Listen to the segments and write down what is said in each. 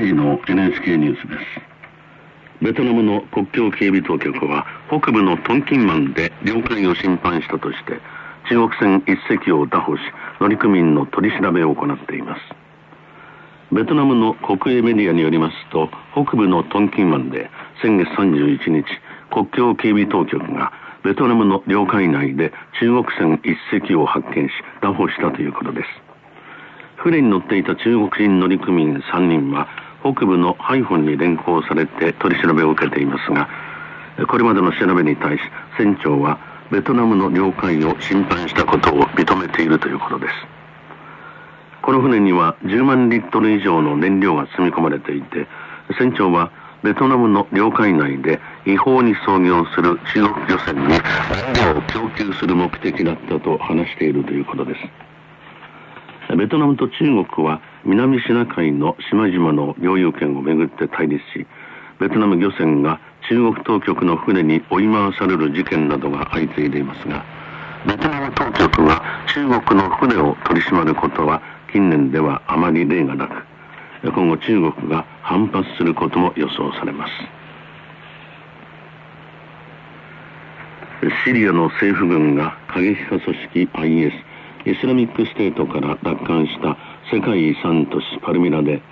時の NHK ニュースですベトナムの国境警備当局は北部のトンキンマンで領海を侵犯したとして中国船1隻を拿捕し乗組員の取り調べを行っています。ベトナムの国営メディアによりますと北部のトンキンマンで先月31日国境警備当局がベトナムの領海内で中国船1隻を発見し拿捕したということです。船に乗っていた中国人乗組員3人は北部のハイフォンに連行されて取り調べを受けていますがこれまでの調べに対し船長はベトナムの領海を侵犯したことを認めているということです。この船には10万リットル以上の燃料が積み込まれていて船長はベトナムの領海内で違法に操業する中国漁船に燃料を供給する目的だったと話しているということです。ベトナムと中国は南シナ海の島々の領有権をめぐって対立しベトナム漁船が中国当局の船に追い回される事件などが相次いでいますがベトナム当局が中国の船を取り締まることは近年ではあまり例がなく今後中国が反発することも予想されます。シリアの政府軍が過激派組織 IS イスラミックステートから奪還した世界遺産都市パルミラで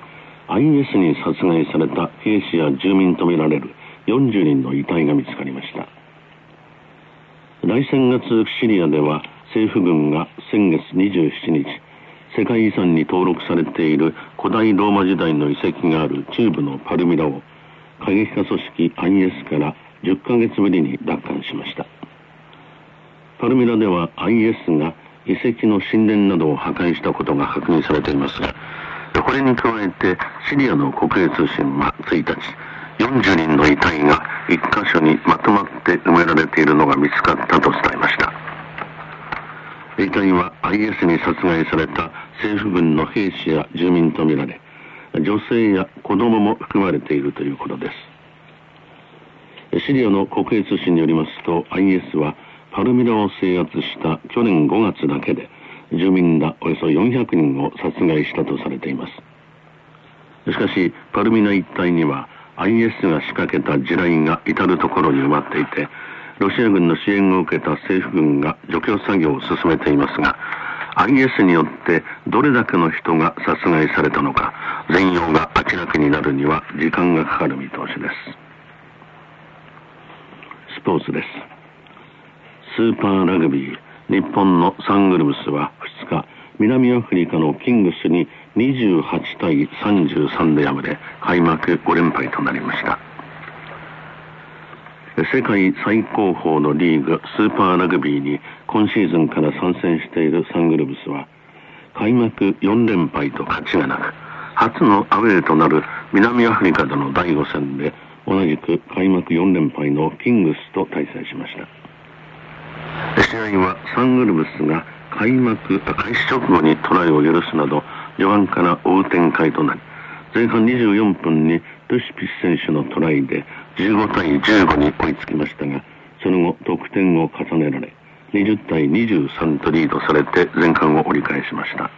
IS に殺害された兵士や住民とみられる40人の遺体が見つかりました。内戦が続くシリアでは政府軍が先月27日世界遺産に登録されている古代ローマ時代の遺跡がある中部のパルミラを過激派組織 IS から10ヶ月ぶりに奪還しました。パルミラでは IS が遺跡の神殿などを破壊したことが確認されています。がこれに加えてシリアの国営通信は1日40人の遺体が1箇所にまとまって埋められているのが見つかったと伝えました。遺体は IS に殺害された政府軍の兵士や住民とみられ女性や子供も含まれているということです。シリアの国営通信によりますと IS はパルミラを制圧した去年5月だけで住民らおよそ400人を殺害したとされています。しかしパルミナ一帯には IS が仕掛けた地雷が至る所に埋まっていてロシア軍の支援を受けた政府軍が除去作業を進めていますが IS によってどれだけの人が殺害されたのか全容が明らかになるには時間がかかる見通しです。スポーツです。スーパーラグビー日本のサングルブスは2日南アフリカのキングスに28対33で敗れ開幕5連敗となりました。世界最高峰のリーグスーパーラグビーに今シーズンから参戦しているサングルブスは開幕4連敗と勝ちがなく初のアウェーとなる南アフリカでの第5戦で同じく開幕4連敗のキングスと対戦しました。試合はサングルブスが開幕開始直後にトライを許すなど序盤から追う展開となり前半24分にルシピス選手のトライで15対15に追いつきましたがその後得点を重ねられ20対23とリードされて前半を折り返しました。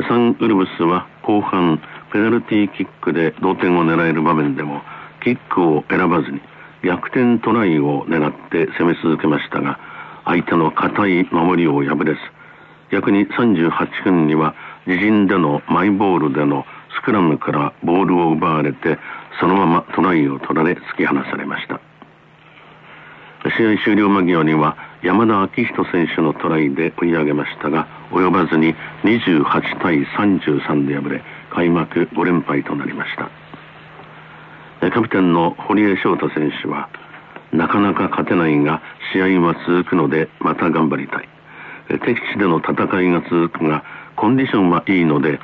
サンウルブスは後半ペナルティーキックで同点を狙える場面でもキックを選ばずに逆転トライを狙って攻め続けましたが相手の堅い守りを破れず逆に38分には自陣でのマイボールでのスクラムからボールを奪われてそのままトライを取られ突き放されました。試合終了間際には山田昭仁選手のトライで追い上げましたが及ばずに28対33で敗れ開幕5連敗となりました。キャプテンの堀江翔太選手はなかなか勝てないが試合は続くのでまた頑張りたい。敵地での戦いが続くがコンディションはいいので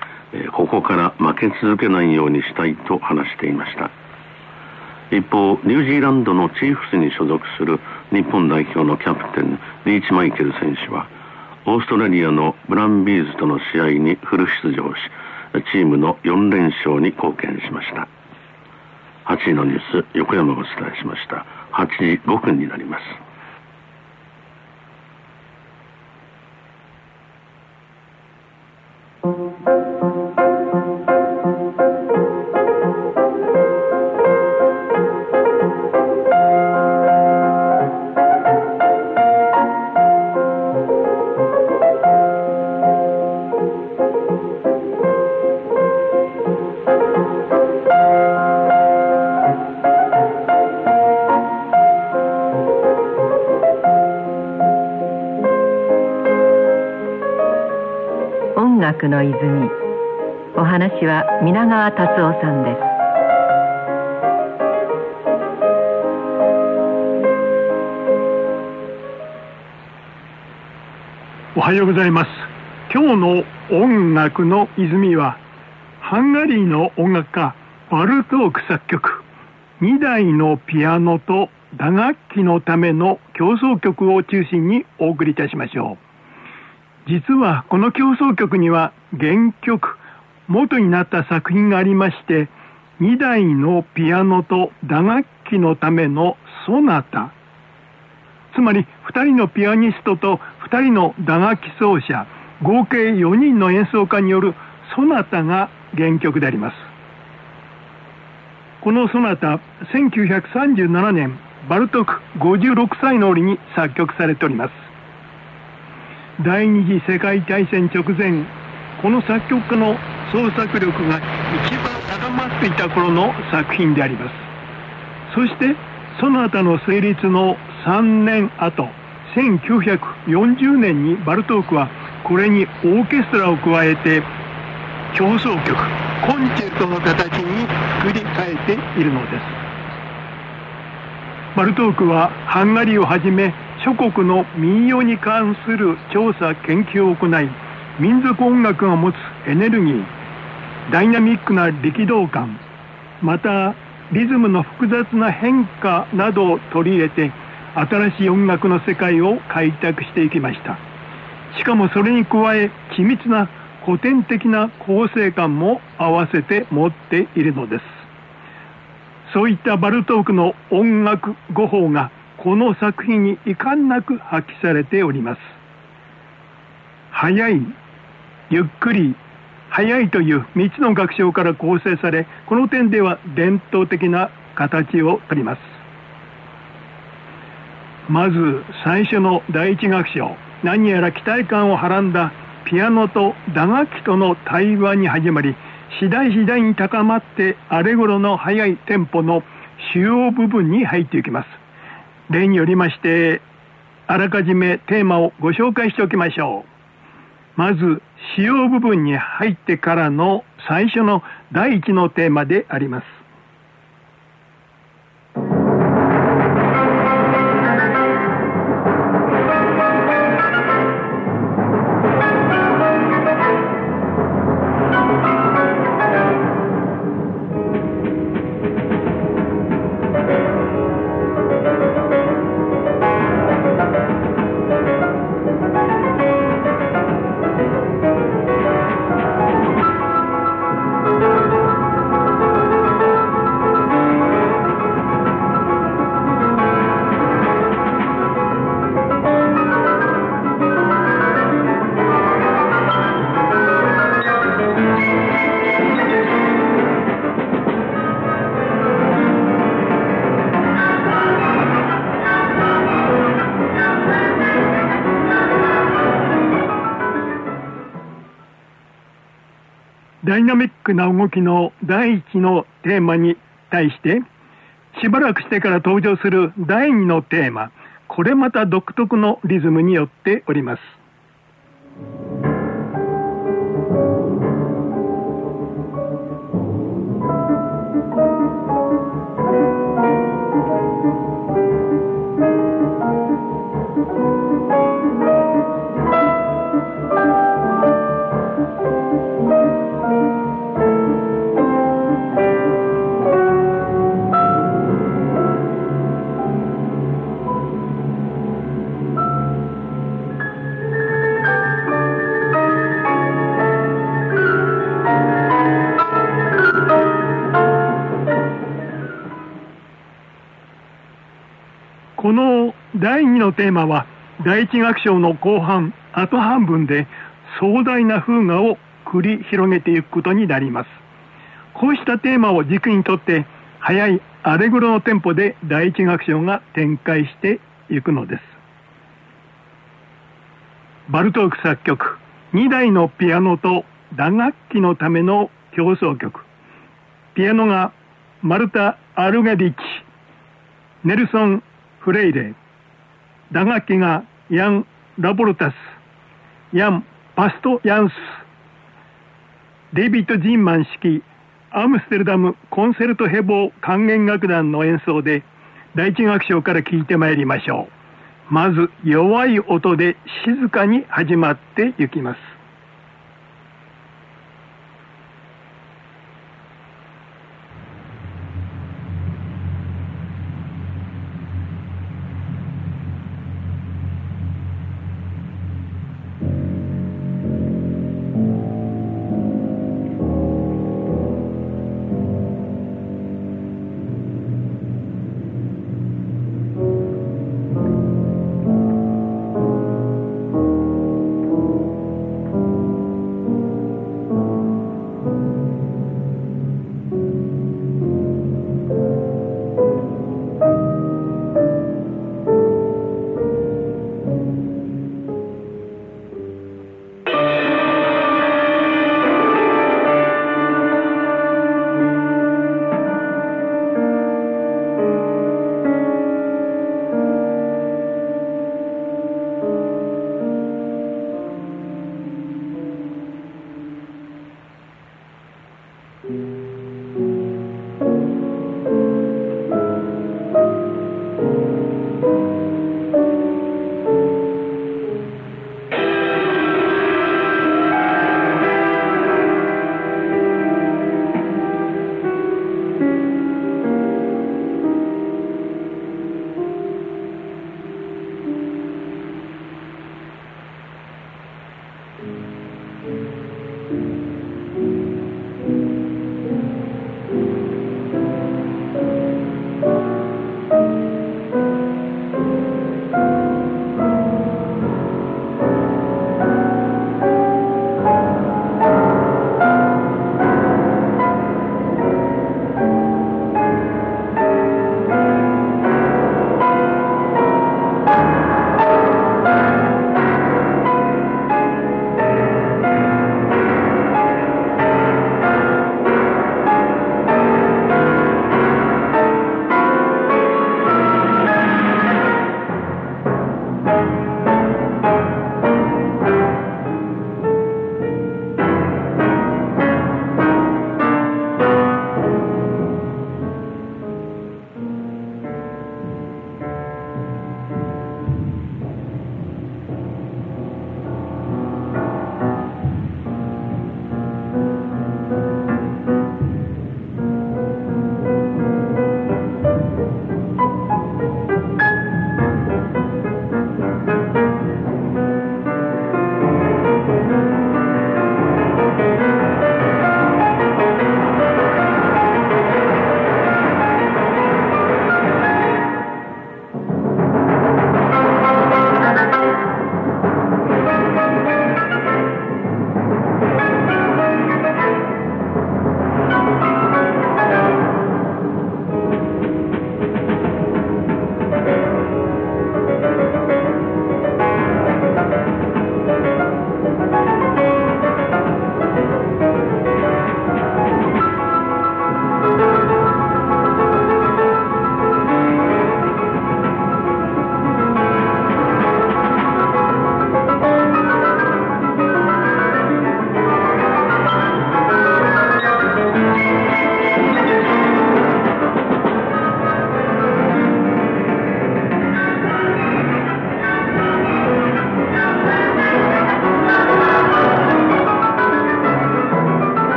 ここから負け続けないようにしたいと話していました。一方ニュージーランドのチーフスに所属する日本代表のキャプテンリーチマイケル選手はオーストラリアのブランビーズとの試合にフル出場しチームの4連勝に貢献しました。8時のニュース横山がお伝えしました。8時5分になります。の泉。お話は皆川達夫さんです。おはようございます。今日の音楽の泉はハンガリーの音楽家バルトーク作曲2台のピアノと打楽器のための競争曲を中心にお送りいたしましょう。実はこの競争曲には原曲元になった作品がありまして2台のピアノと打楽器のためのソナタ。つまり2人のピアニストと2人の打楽器奏者合計4人の演奏家によるソナタが原曲であります。このソナタ1937年バルトク56歳の折に作曲されております。第二次世界大戦直前この作曲家の創作力が一番高まっていた頃の作品であります。そしてその他の成立の3年後1940年にバルトークはこれにオーケストラを加えて競争曲コンチェルトの形に作り変えているのです。バルトークはハンガリーをはじめ諸国の民謡に関する調査研究を行い民族音楽が持つエネルギーダイナミックな力道感またリズムの複雑な変化などを取り入れて新しい音楽の世界を開拓していきました。しかもそれに加え緻密な古典的な構成感も合わせて持っているのです。そういったバルトークの音楽語法がこの作品に遺憾なく発揮されております。速いゆっくり速いという3つの楽章から構成されこの点では伝統的な形をとります。まず最初の第一楽章何やら期待感をはらんだピアノと打楽器との対話に始まり次第次第に高まってあれ頃の速いテンポの主要部分に入っていきます。例によりましてあらかじめテーマをご紹介しておきましょう。まず使用部分に入ってからの最初の第一のテーマであります。な動きの第1のテーマに対してしばらくしてから登場する第2のテーマ。これまた独特のリズムによっております。テーマは第一楽章の後半後半分で壮大な風雅を繰り広げていくことになります。こうしたテーマを軸にとって速いアレグロのテンポで第一楽章が展開していくのです。バルトーク作曲2台のピアノと打楽器のための競争曲。ピアノがマルタ・アルガディッチネルソン・フレイレ。打楽器がヤン・ラボルタス。ヤン・パスト・ヤンス。デイビッド・ジンマン式アムステルダムコンセルトヘボー管弦楽団の演奏で第一楽章から聴いてまいりましょう。まず弱い音で静かに始まっていきます。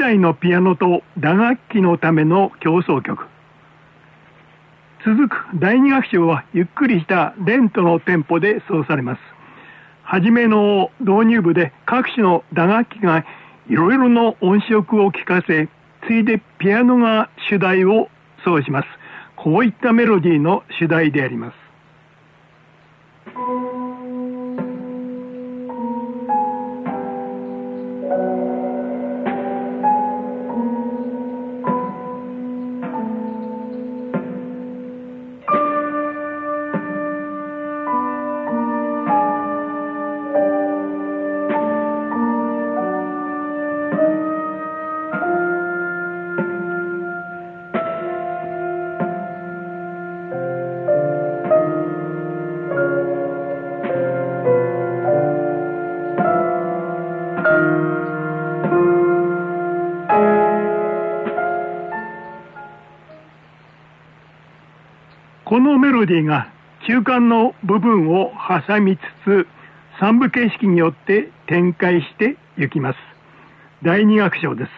台のピアノと打楽器のための協奏曲。続く第2楽章はゆっくりしたレントのテンポで奏されます。はじめの導入部で各種の打楽器がいろいろの音色を聞かせついでピアノが主題を奏します。こういったメロディーの主題であります。このメロディが中間の部分を挟みつつ三部形式によって展開していきます。第二楽章です。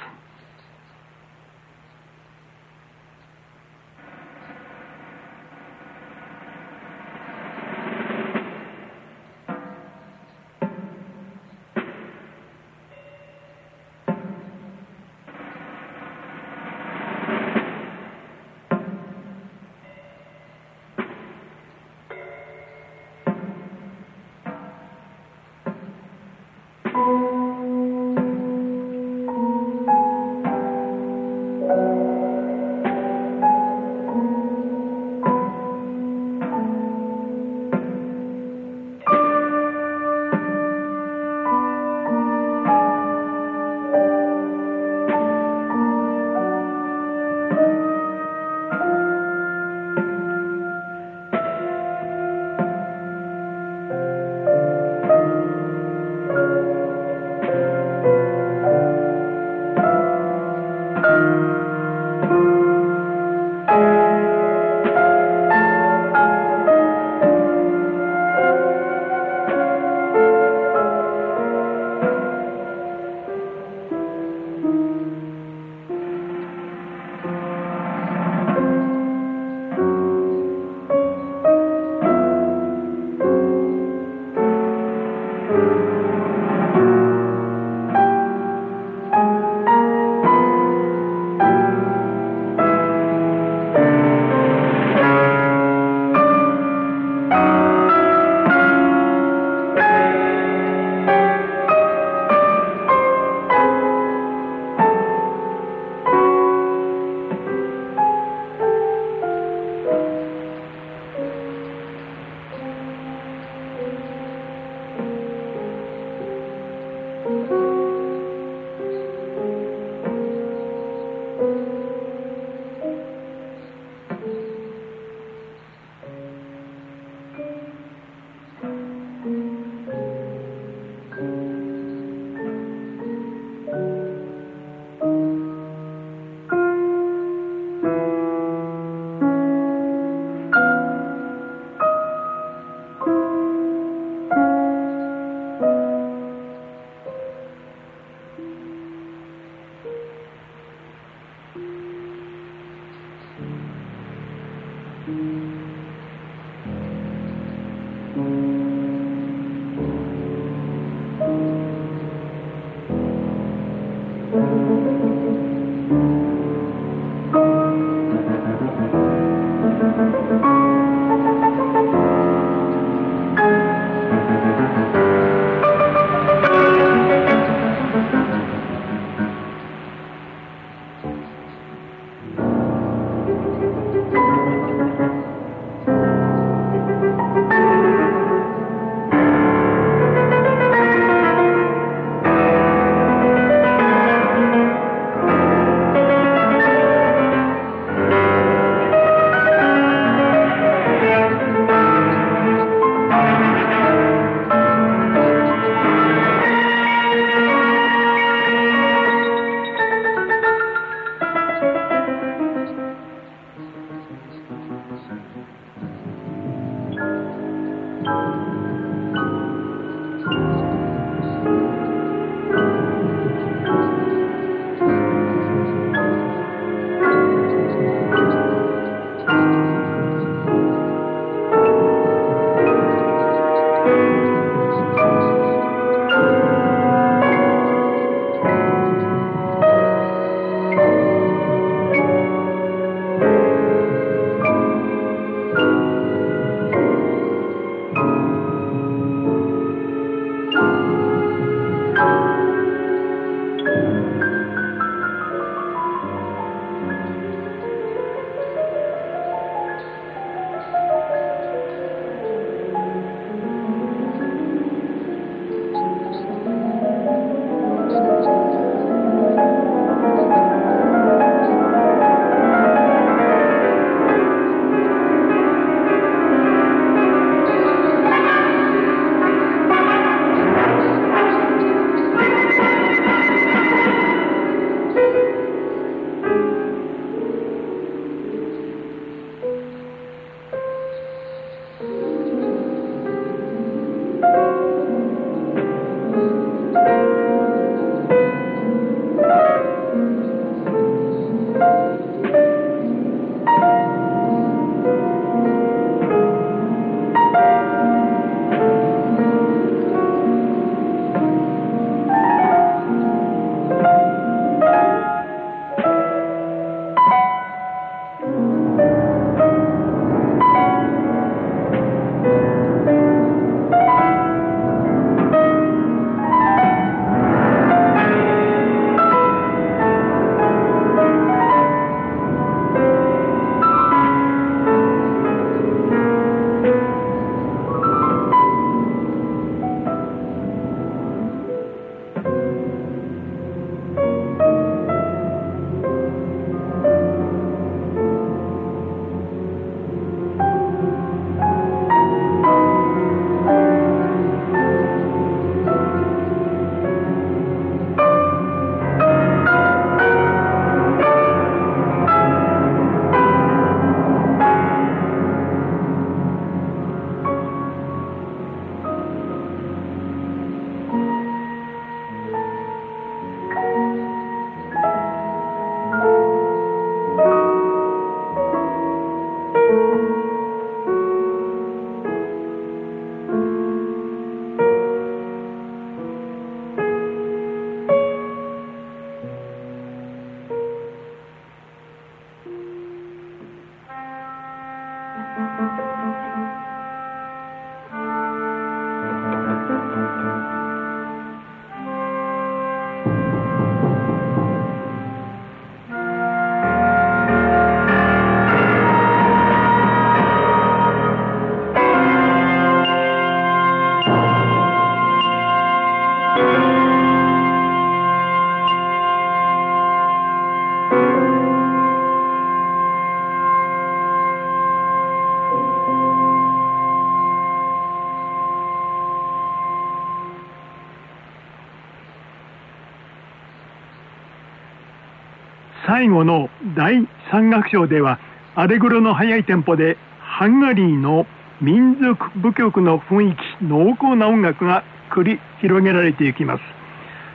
後の第3楽章ではアレグロの速いテンポでハンガリーの民族舞曲の雰囲気濃厚な音楽が繰り広げられていきます。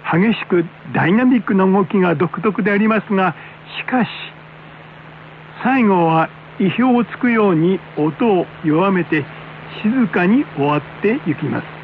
激しくダイナミックな動きが独特でありますがしかし最後は意表をつくように音を弱めて静かに終わっていきます。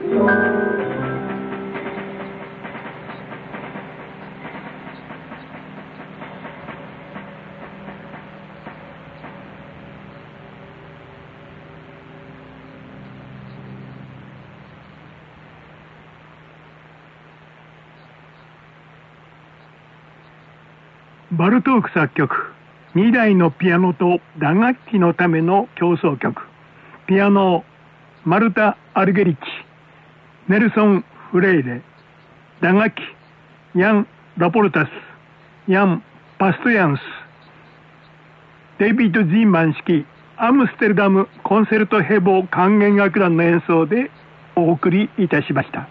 バルトーク作曲2台のピアノと打楽器のための競争曲。ピアノマルタ・アルゲリッチ。ネルソン・フレイレ打楽器ヤン・ラポルタスヤン・パストヤンスデイビッド・ジーマン式アムステルダムコンセルトヘボ管弦楽団の演奏でお送りいたしました、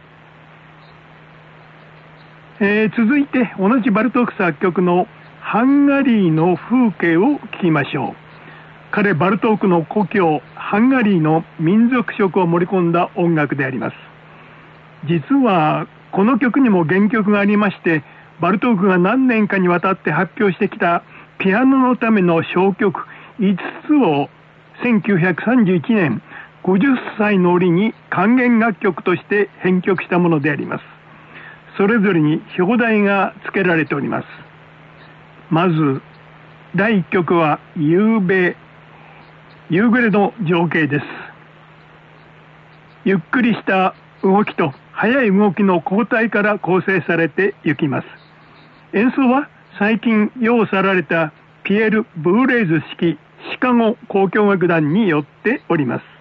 えー、続いて同じバルトーク作曲のハンガリーの風景を聞きましょう。彼バルトークの故郷ハンガリーの民族色を盛り込んだ音楽であります。実はこの曲にも原曲がありましてバルトークが何年かにわたって発表してきたピアノのための小曲5つを1931年50歳の折に管弦楽曲として編曲したものであります。それぞれに表題が付けられております。まず第1曲は夕べ夕暮れの情景です。ゆっくりした動きと速い動きの交代から構成されていきます。演奏は最近用さられたピエール・ブーレイズ式シカゴ交響楽団によっております。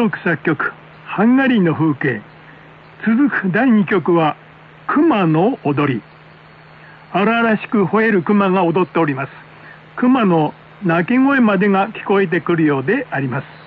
トーク作曲「ハンガリーの風景」続く第2曲は「熊の踊り」荒々しく吠える熊が踊っております。熊の鳴き声までが聞こえてくるようであります。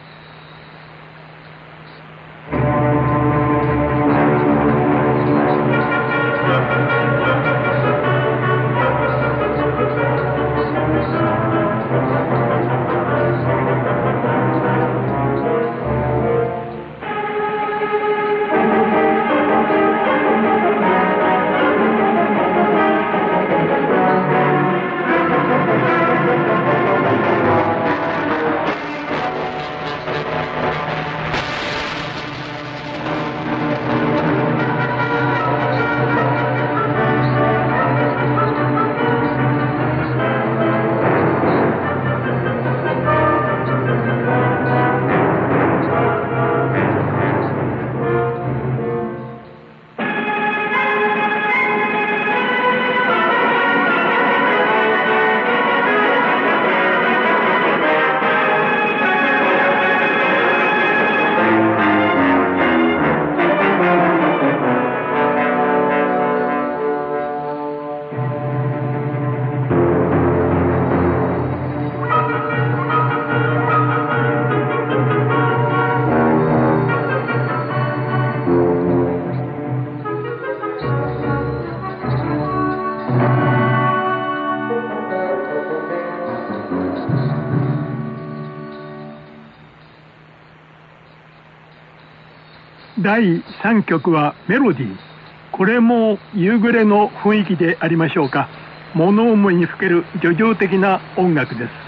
3曲はメロディー。これも夕暮れの雰囲気でありましょうか。物思いにふける叙情的な音楽です。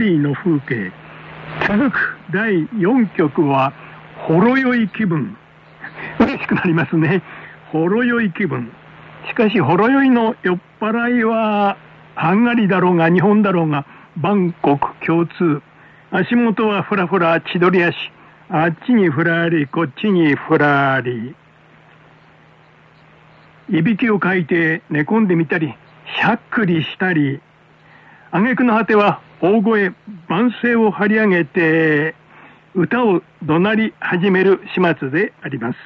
リーの風景」続く第4曲は「ほろ酔い気分」嬉しくなりますね。ほろ酔い気分。しかしほろ酔いの酔っ払いはハンガリーだろうが日本だろうがバンコク共通。足元はふらふら千鳥足あっちにふらりこっちにふらり。いびきをかいて寝込んでみたりしゃっくりしたり。挙句の果ては大声万声を張り上げて歌を怒鳴り始める始末であります。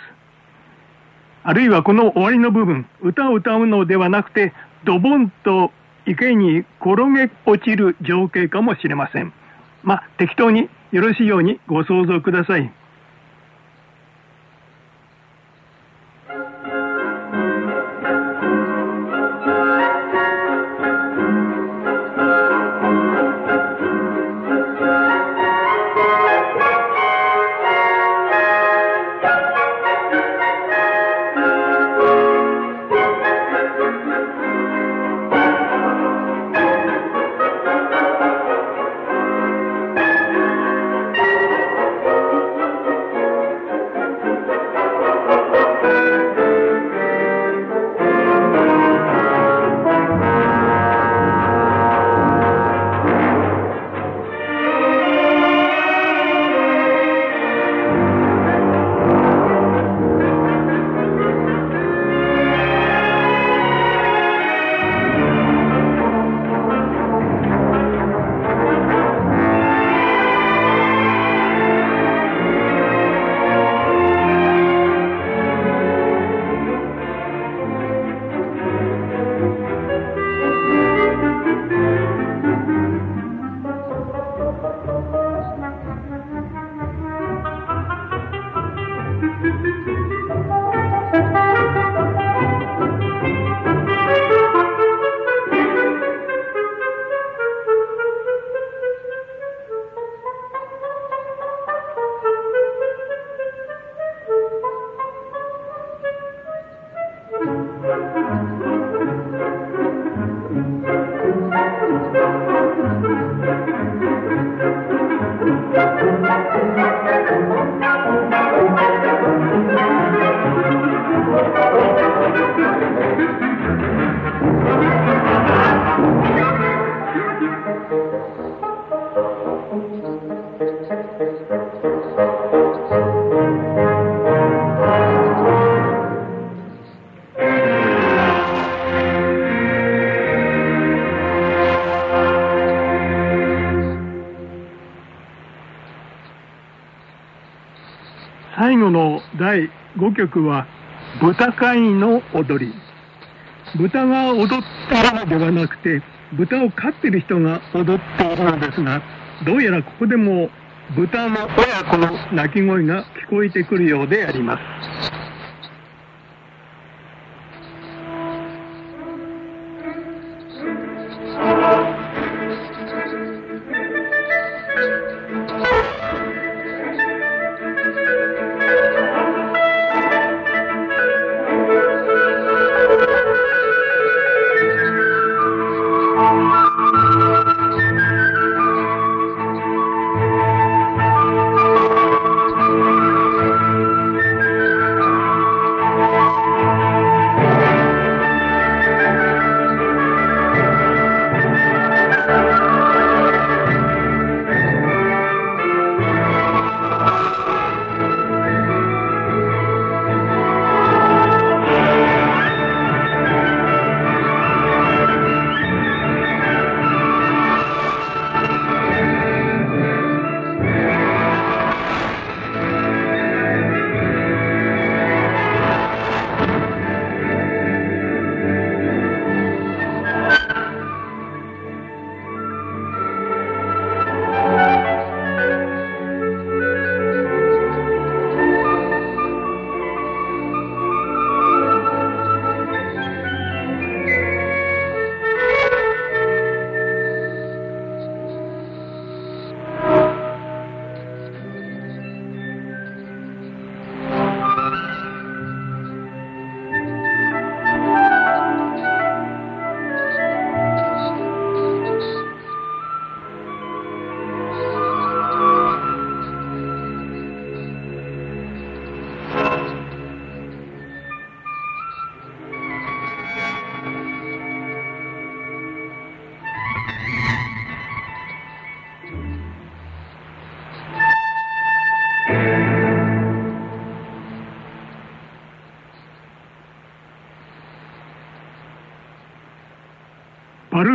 あるいはこの終わりの部分歌を歌うのではなくてドボンと池に転げ落ちる情景かもしれません。まあ適当によろしいようにご想像ください。曲は豚飼いの踊り豚が踊ったのではなくて豚を飼ってる人が踊っているのですがどうやらここでも豚の親子の鳴き声が聞こえてくるようであります。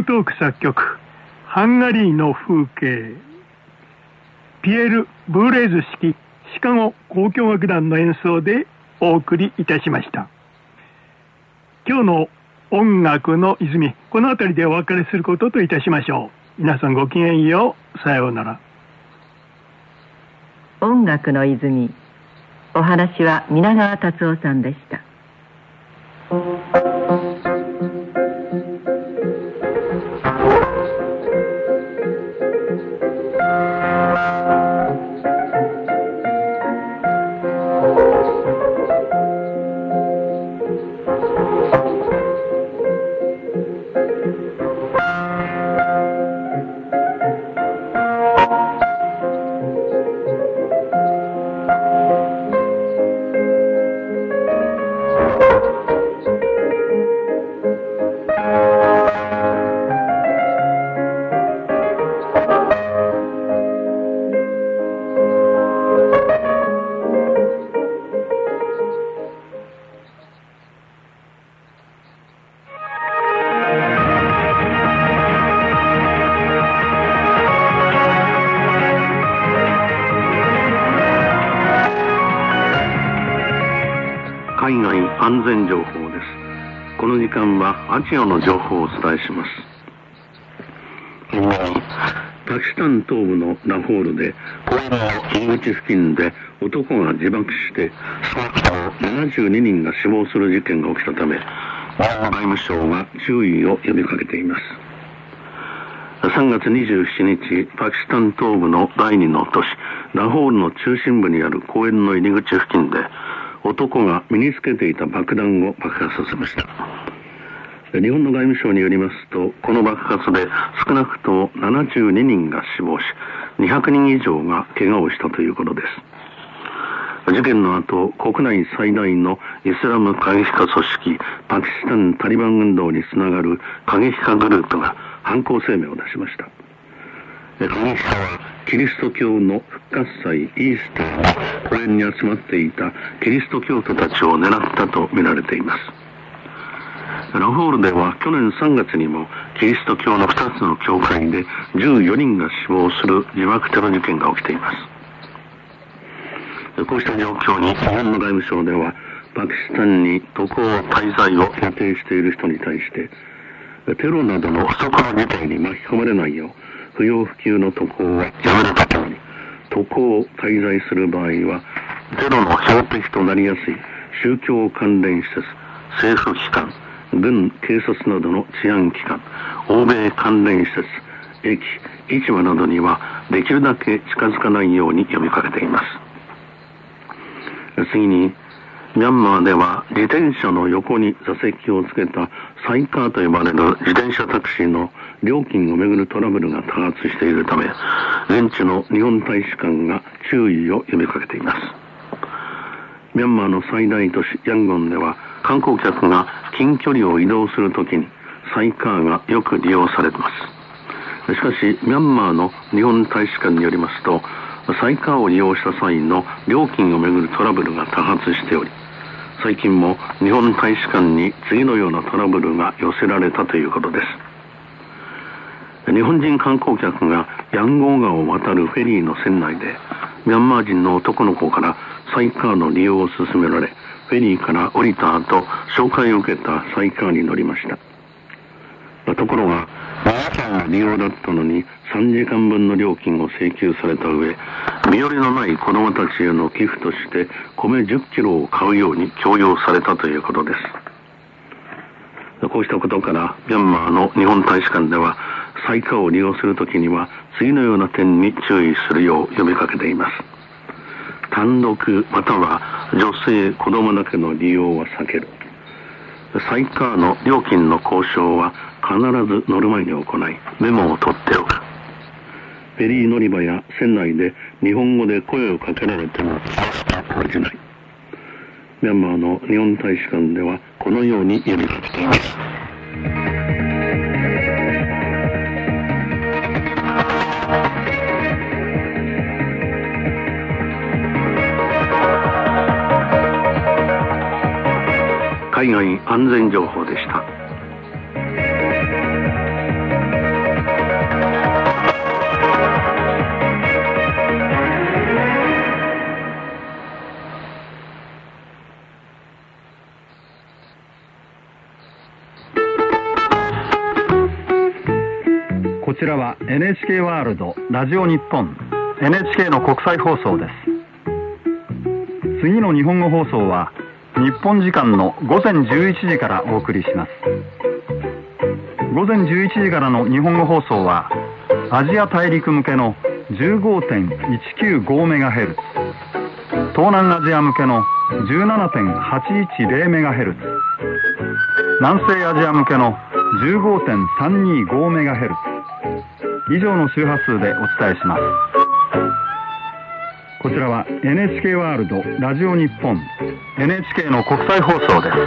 トーク作曲「ハンガリーの風景」ピエール・ブーレーズ式シカゴ交響楽団の演奏でお送りいたしました。今日の音楽の泉この辺りでお別れすることといたしましょう。皆さんごきげんよう。さようなら。音楽の泉お話は皆川達夫さんでした。アジアの情報をお伝えします。パキスタン東部のラホールで、公園の入り口付近で男が自爆して、少なくとも72人が死亡する事件が起きたため、外務省が注意を呼びかけています。3月27日、パキスタン東部の第二の都市、ラホールの中心部にある公園の入り口付近で、男が身につけていた爆弾を爆発させました。日本の外務省によりますと、この爆発で少なくとも72人が死亡し、200人以上が怪我をしたということです。事件の後、国内最大のイスラム過激派組織、パキスタン・タリバン運動につながる過激派グループが犯行声明を出しました。過激派はキリスト教の復活祭イースターの公園に集まっていたキリスト教徒たちを狙ったとみられています。ラホールでは去年3月にもキリスト教の2つの教会で14人が死亡する自爆テロ事件が起きています。こうした状況に日本の外務省ではパキスタンに渡航滞在を予定している人に対してテロなどの不測の事態に巻き込まれないよう不要不急の渡航はやめるとともに渡航滞在する場合はテロの標的となりやすい宗教関連施設政府機関軍警察などの治安機関欧米関連施設駅市場などにはできるだけ近づかないように呼びかけています。次にミャンマーでは自転車の横に座席をつけたサイカーと呼ばれる自転車タクシーの料金をめぐるトラブルが多発しているため現地の日本大使館が注意を呼びかけています。ミャンマーの最大都市ヤンゴンでは観光客が近距離を移動するときにサイカーがよく利用されてます。しかしミャンマーの日本大使館によりますとサイカーを利用した際の料金をめぐるトラブルが多発しており最近も日本大使館に次のようなトラブルが寄せられたということです。日本人観光客がヤンゴー川を渡るフェリーの船内でミャンマー人の男の子からサイカーの利用を勧められフェリーから降りた後紹介を受けたサイカーに乗りました。ところが7件の利用だったのに3時間分の料金を請求された上身寄りのない子供たちへの寄付として米10キロを買うように強要されたということです。こうしたことからミャンマーの日本大使館では災禍を利用するときには次のような点に注意するよう呼びかけています。単独または女性子供だけの利用は避ける。サイカーの料金の交渉は必ず乗る前に行いメモを取っておく。フェリー乗り場や船内で日本語で声をかけられても応じない。ミャンマーの日本大使館ではこのように呼びかけています。海外安全情報でした。こちらは NHK ワールドラジオ日本。NHK の国際放送です。次の日本語放送は日本時間の午前11時からお送りします。午前11時からの日本語放送はアジア大陸向けの 15.195MHz 東南アジア向けの 17.810MHz 南西アジア向けの 15.325MHz 以上の周波数でお伝えします。こちらは NHK ワールドラジオ日本。NHK の国際放送です。